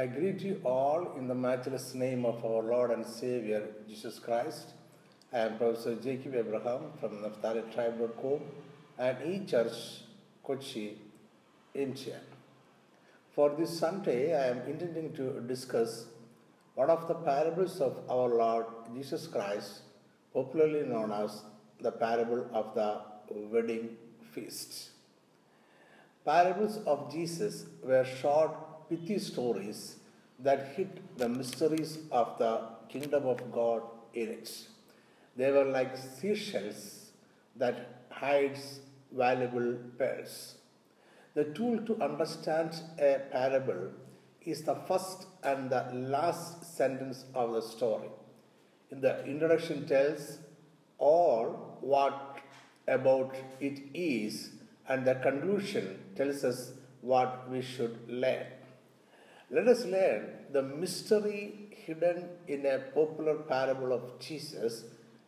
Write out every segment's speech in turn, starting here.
I greet you all in the matchless name of our Lord and Savior Jesus Christ. I am Professor Jacob Abraham from Naphtali Tribe.com and E Church, Kochi, India. For this Sunday, I am intending to discuss one of the parables of our Lord Jesus Christ, popularly known as the parable of the wedding feast. Parables of Jesus were short, pithy stories that hid the mysteries of the kingdom of God in it. They were like seashells that hides valuable pearls. The tool to understand a parable is the first and the last sentence of the story. In the introduction tells all what about it is and the conclusion tells us what we should learn. Let us learn the mystery hidden in a popular parable of Jesus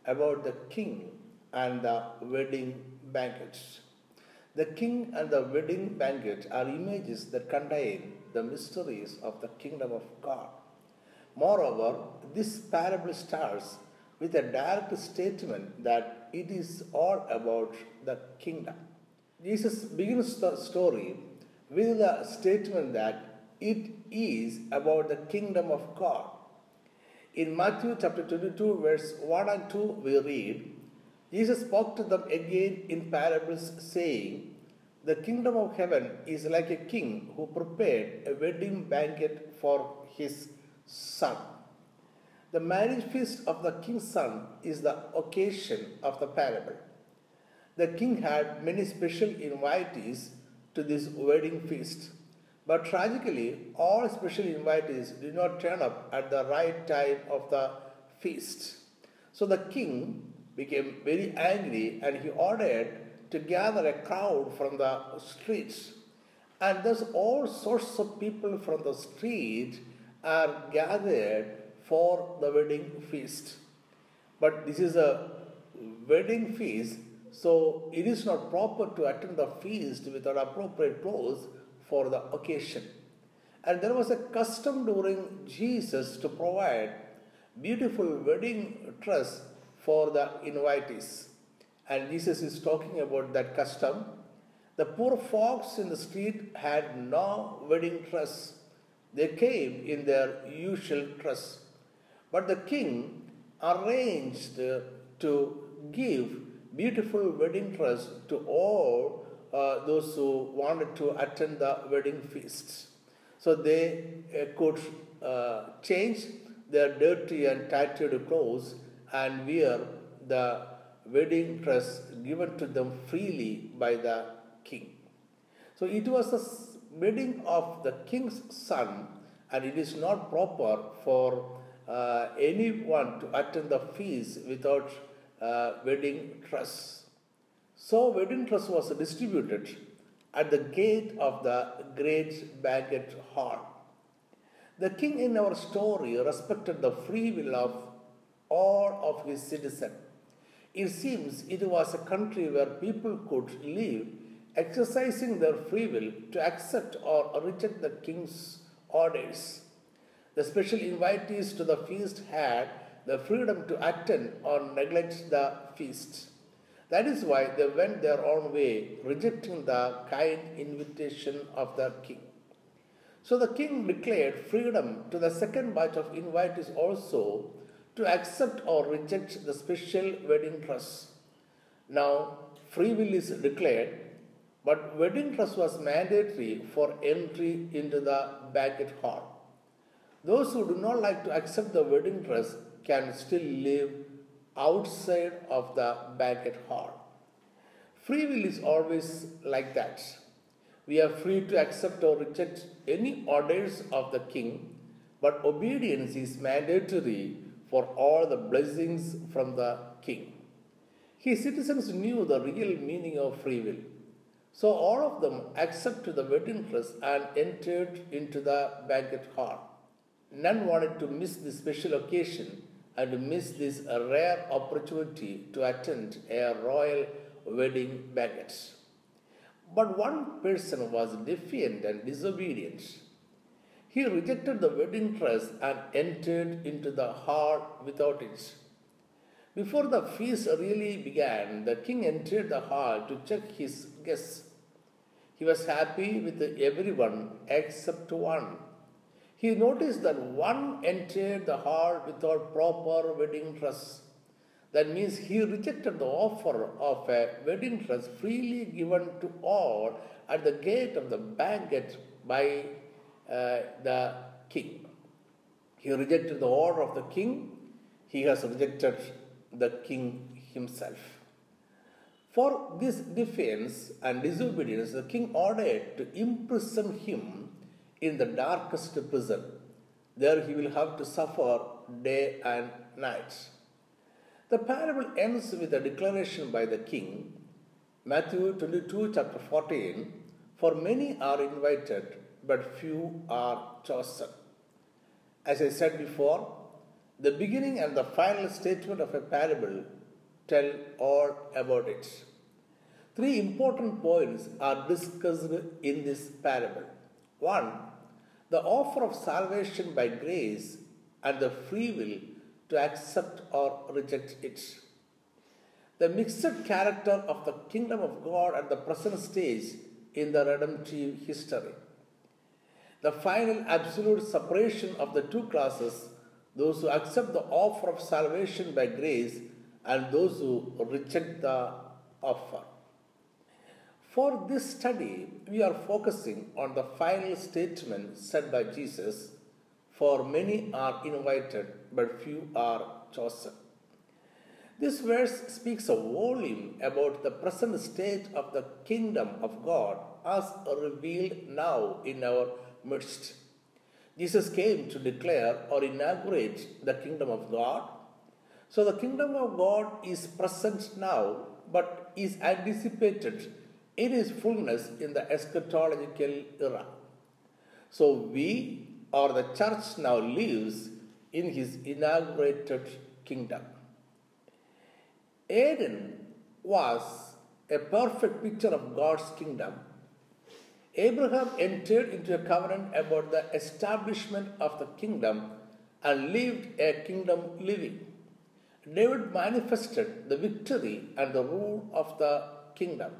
about the king and the wedding banquet. The king and the wedding banquet are images that contain the mysteries of the kingdom of God. Moreover, this parable starts with a direct statement that it is all about the kingdom. Jesus begins the story with the statement that it is about the kingdom of God. In Matthew chapter 22, verse 1 and 2, we read, Jesus spoke to them again in parables, saying, The kingdom of heaven is like a king who prepared a wedding banquet for his son. The marriage feast of the king's son is the occasion of the parable the king had many special invitees to this wedding feast. But tragically, all special invitees did not turn up at the right time of the feast. So the king became very angry and he ordered to gather a crowd from the streets. And thus, all sorts of people from the street are gathered for the wedding feast. But this is a wedding feast so it is not proper to attend the feast without appropriate clothes for the occasion. And there was a custom during Jesus to provide beautiful wedding dress for the invitees. And Jesus is talking about that custom. The poor folks in the street had no wedding dress. They came in their usual dress. But the king arranged to give beautiful wedding dress to all uh, those who wanted to attend the wedding feast. So they uh, could uh, change their dirty and tattered clothes and wear the wedding dress given to them freely by the king. So it was the wedding of the king's son, and it is not proper for uh, anyone to attend the feast without uh, wedding dress. So, wedding dress was distributed at the gate of the great banquet hall. The king in our story respected the free will of all of his citizens. It seems it was a country where people could live exercising their free will to accept or reject the king's orders. The special invitees to the feast had the freedom to attend or neglect the feast. That is why they went their own way, rejecting the kind invitation of the king. So the king declared freedom to the second batch of invitees also to accept or reject the special wedding dress. Now, free will is declared, but wedding dress was mandatory for entry into the banquet hall. Those who do not like to accept the wedding dress can still live outside of the banquet hall. Free will is always like that. We are free to accept or reject any orders of the king, but obedience is mandatory for all the blessings from the king. His citizens knew the real meaning of free will. So all of them accepted the wedding dress and entered into the banquet hall. None wanted to miss this special occasion and miss this rare opportunity to attend a royal wedding banquet. But one person was defiant and disobedient. he rejected the wedding dress and entered into the hall without it. Before the feast really began, the king entered the hall to check his guests. He was happy with everyone except one. He noticed that one entered the hall without proper wedding dress. That means he rejected the offer of a wedding dress freely given to all at the gate of the banquet by uh, the king. He rejected the order of the king, he has rejected the king himself. For this defiance and disobedience, the king ordered to imprison him in the darkest prison. There he will have to suffer day and night. The parable ends with a declaration by the king, Matthew 22, chapter 14 For many are invited, but few are chosen. As I said before, the beginning and the final statement of a parable tell all about it. Three important points are discussed in this parable. One, the offer of salvation by grace and the free will to accept or reject it. The mixed character of the kingdom of God at the present stage in the redemptive history the final absolute separation of the two classes those who accept the offer of salvation by grace and those who reject the offer. For this study, we are focusing on the final statement said by Jesus For many are invited, but few are chosen. This verse speaks a volume about the present state of the kingdom of God as revealed now in our midst. Jesus came to declare or inaugurate the kingdom of God. So the kingdom of God is present now, but is anticipated in his fullness in the eschatological era. So we or the church now lives in his inaugurated kingdom. Eden was a perfect picture of God's kingdom Abraham entered into a covenant about the establishment of the kingdom and lived a kingdom living. David manifested the victory and the rule of the kingdom.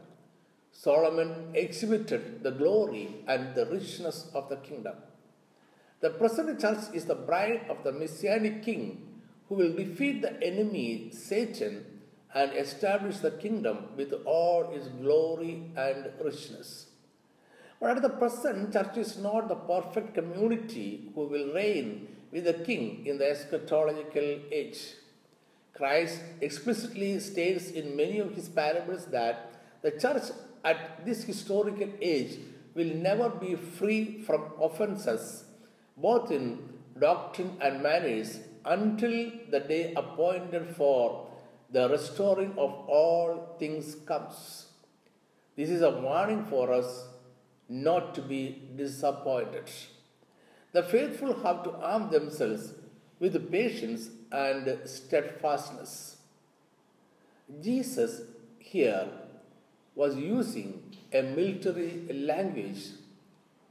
Solomon exhibited the glory and the richness of the kingdom. The present church is the bride of the messianic king who will defeat the enemy Satan and establish the kingdom with all its glory and richness. But at the present, church is not the perfect community who will reign with the king in the eschatological age. Christ explicitly states in many of his parables that the church at this historical age will never be free from offenses, both in doctrine and manners, until the day appointed for the restoring of all things comes. This is a warning for us not to be disappointed. The faithful have to arm themselves with patience and steadfastness. Jesus here was using a military language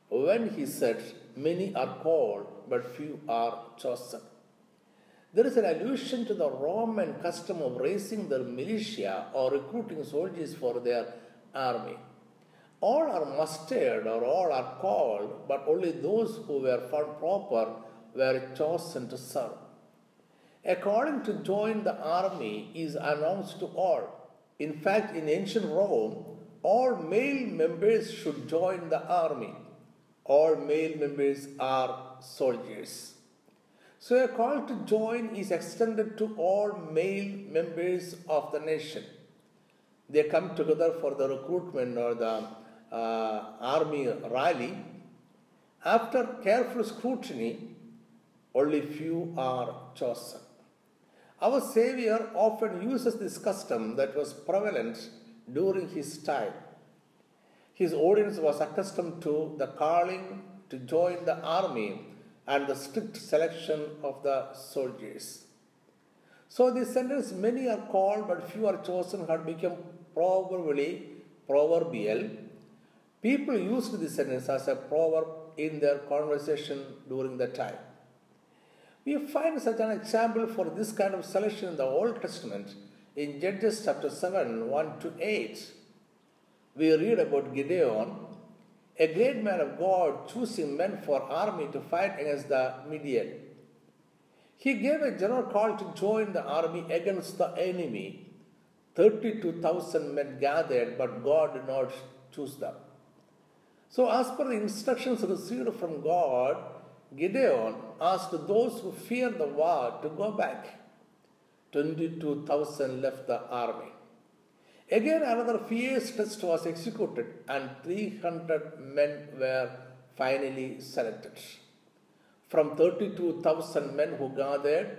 when he said, Many are called, but few are chosen. There is an allusion to the Roman custom of raising their militia or recruiting soldiers for their army. All are mustered or all are called, but only those who were found proper were chosen to serve. A calling to join the army is announced to all. In fact, in ancient Rome, all male members should join the army. All male members are soldiers. So, a call to join is extended to all male members of the nation. They come together for the recruitment or the uh, army rally, after careful scrutiny, only few are chosen. Our Savior often uses this custom that was prevalent during his time. His audience was accustomed to the calling to join the army and the strict selection of the soldiers. So, this sentence, many are called but few are chosen, had become probably proverbial People used this sentence as a proverb in their conversation during the time. We find such an example for this kind of selection in the Old Testament in Judges chapter 7 1 to 8. We read about Gideon, a great man of God, choosing men for army to fight against the Midian. He gave a general call to join the army against the enemy. 32,000 men gathered, but God did not choose them. So, as per the instructions received from God, Gideon asked those who feared the war to go back. 22,000 left the army. Again, another fierce test was executed, and 300 men were finally selected. From 32,000 men who gathered,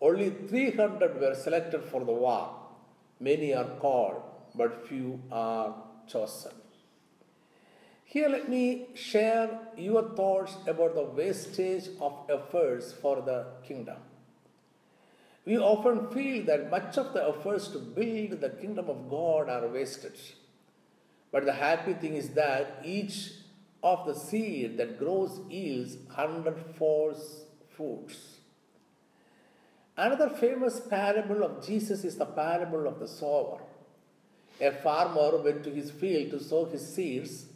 only 300 were selected for the war. Many are called, but few are chosen. Here, let me share your thoughts about the wastage of efforts for the kingdom. We often feel that much of the efforts to build the kingdom of God are wasted. But the happy thing is that each of the seed that grows yields hundredfold fruits. Another famous parable of Jesus is the parable of the sower. A farmer went to his field to sow his seeds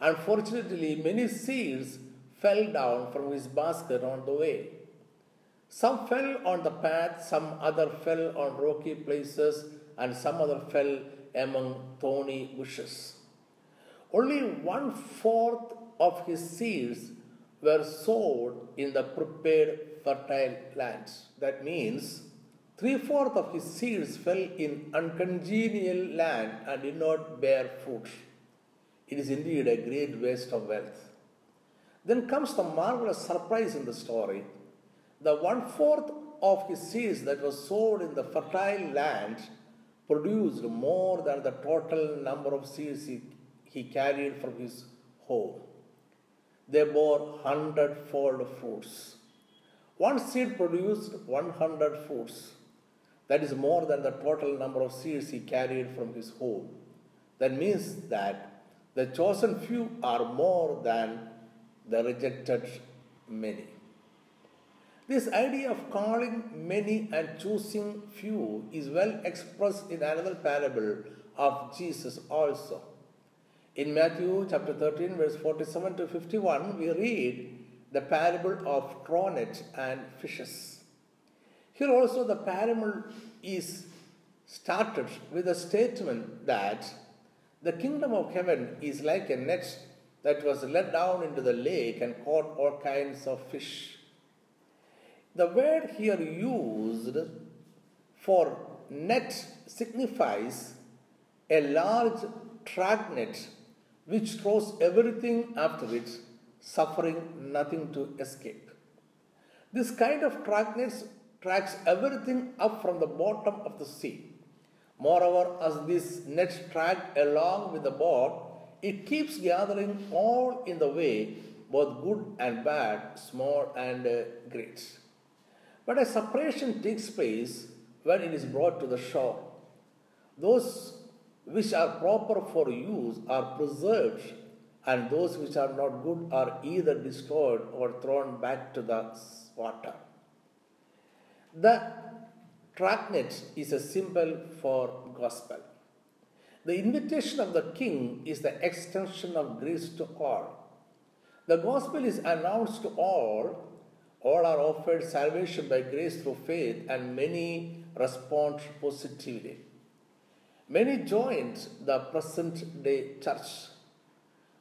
Unfortunately, many seeds fell down from his basket on the way. Some fell on the path, some other fell on rocky places, and some other fell among thorny bushes. Only one fourth of his seeds were sowed in the prepared fertile lands. That means three fourths of his seeds fell in uncongenial land and did not bear fruit. It is indeed a great waste of wealth. Then comes the marvelous surprise in the story. The one fourth of his seeds that was sowed in the fertile land produced more than the total number of seeds he, he carried from his home. They bore hundredfold fruits. One seed produced 100 fruits. That is more than the total number of seeds he carried from his home. That means that the chosen few are more than the rejected many. This idea of calling many and choosing few is well expressed in another parable of Jesus also. In Matthew chapter 13, verse 47 to 51, we read the parable of cronet and fishes. Here also, the parable is started with a statement that the kingdom of heaven is like a net that was let down into the lake and caught all kinds of fish. The word here used for net signifies a large dragnet which throws everything after it, suffering nothing to escape. This kind of dragnet tracks everything up from the bottom of the sea. Moreover, as this net dragged along with the boat, it keeps gathering all in the way, both good and bad, small and uh, great. But a separation takes place when it is brought to the shore. Those which are proper for use are preserved, and those which are not good are either destroyed or thrown back to the water. The Dragnet is a symbol for gospel. The invitation of the king is the extension of grace to all. The gospel is announced to all. All are offered salvation by grace through faith, and many respond positively. Many joined the present day church,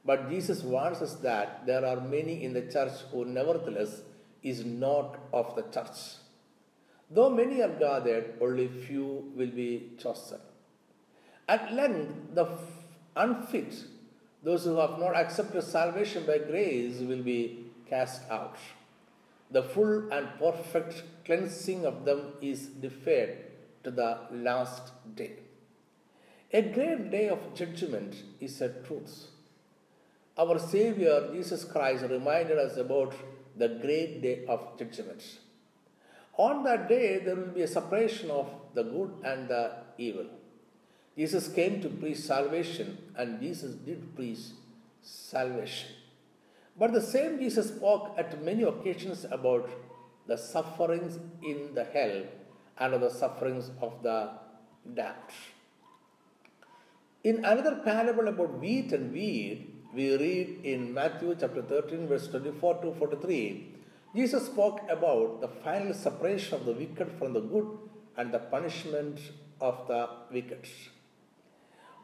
but Jesus warns us that there are many in the church who, nevertheless, is not of the church. Though many are gathered, only few will be chosen. At length, the unfit, those who have not accepted salvation by grace, will be cast out. The full and perfect cleansing of them is deferred to the last day. A great day of judgment is a truth. Our Savior Jesus Christ reminded us about the great day of judgment. On that day, there will be a separation of the good and the evil. Jesus came to preach salvation, and Jesus did preach salvation. But the same Jesus spoke at many occasions about the sufferings in the hell and of the sufferings of the damned. In another parable about wheat and weed, we read in Matthew chapter 13, verse 24 to 43, Jesus spoke about the final separation of the wicked from the good and the punishment of the wicked.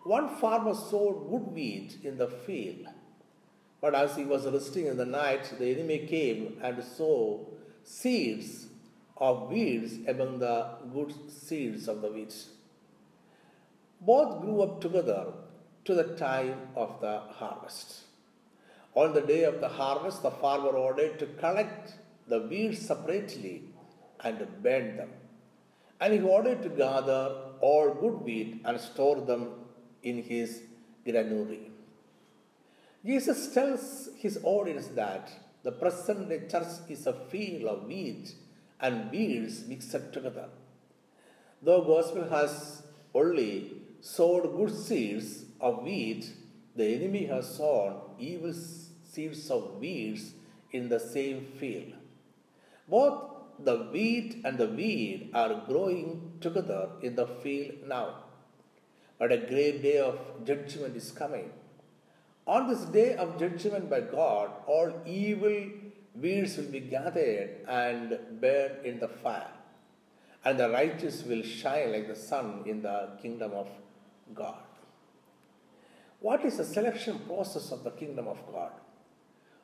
One farmer sowed good wheat in the field, but as he was resting in the night, the enemy came and sowed seeds of weeds among the good seeds of the wheat. Both grew up together to the time of the harvest. On the day of the harvest, the farmer ordered to collect the weeds separately and burn them. And he ordered to gather all good wheat and store them in his granary. Jesus tells his audience that the present day church is a field of wheat and weeds mixed together. Though gospel has only sowed good seeds of wheat, the enemy has sown evil seeds of weeds in the same field. Both the wheat and the weed are growing together in the field now. But a great day of judgment is coming. On this day of judgment by God, all evil weeds will be gathered and burned in the fire, and the righteous will shine like the sun in the kingdom of God. What is the selection process of the kingdom of God?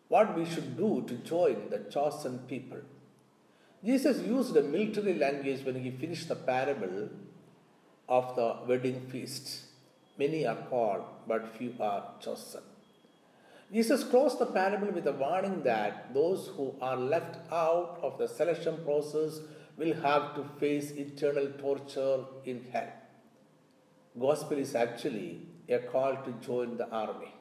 What we should do to join the chosen people? Jesus used a military language when he finished the parable of the wedding feast. Many are called, but few are chosen. Jesus closed the parable with a warning that those who are left out of the selection process will have to face eternal torture in hell. Gospel is actually a call to join the army.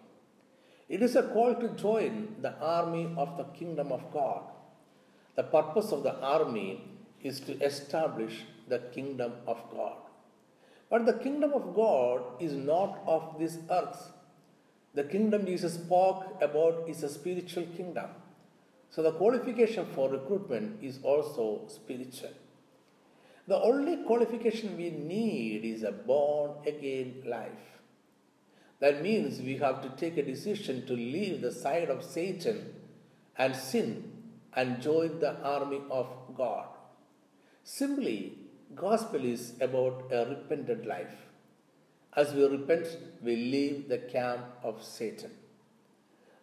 It is a call to join the army of the kingdom of God. The purpose of the army is to establish the kingdom of God. But the kingdom of God is not of this earth. The kingdom Jesus spoke about is a spiritual kingdom. So the qualification for recruitment is also spiritual. The only qualification we need is a born again life. That means we have to take a decision to leave the side of Satan and sin and join the army of God. Simply, gospel is about a repentant life. As we repent, we leave the camp of Satan.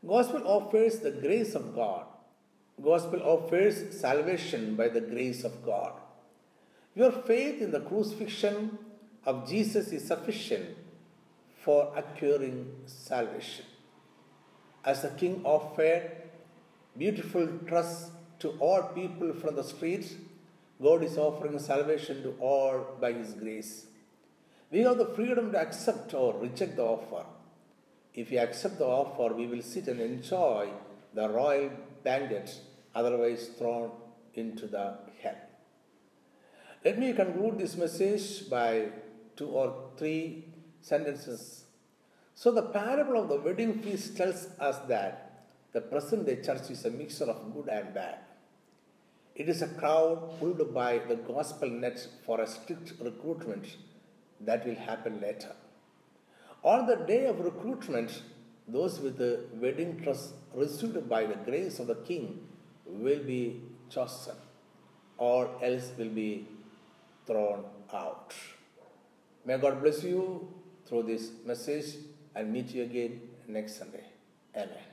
Gospel offers the grace of God. Gospel offers salvation by the grace of God. Your faith in the crucifixion of Jesus is sufficient for acquiring salvation. As the king offered beautiful trust to all people from the streets, God is offering salvation to all by His grace. We have the freedom to accept or reject the offer. If we accept the offer, we will sit and enjoy the royal banquet, otherwise thrown into the hell. Let me conclude this message by two or three sentences. So, the parable of the wedding feast tells us that the present day church is a mixture of good and bad. It is a crowd pulled by the gospel net for a strict recruitment that will happen later. On the day of recruitment, those with the wedding trust received by the grace of the king will be chosen, or else will be thrown out. May God bless you through this message and meet you again next Sunday. Amen.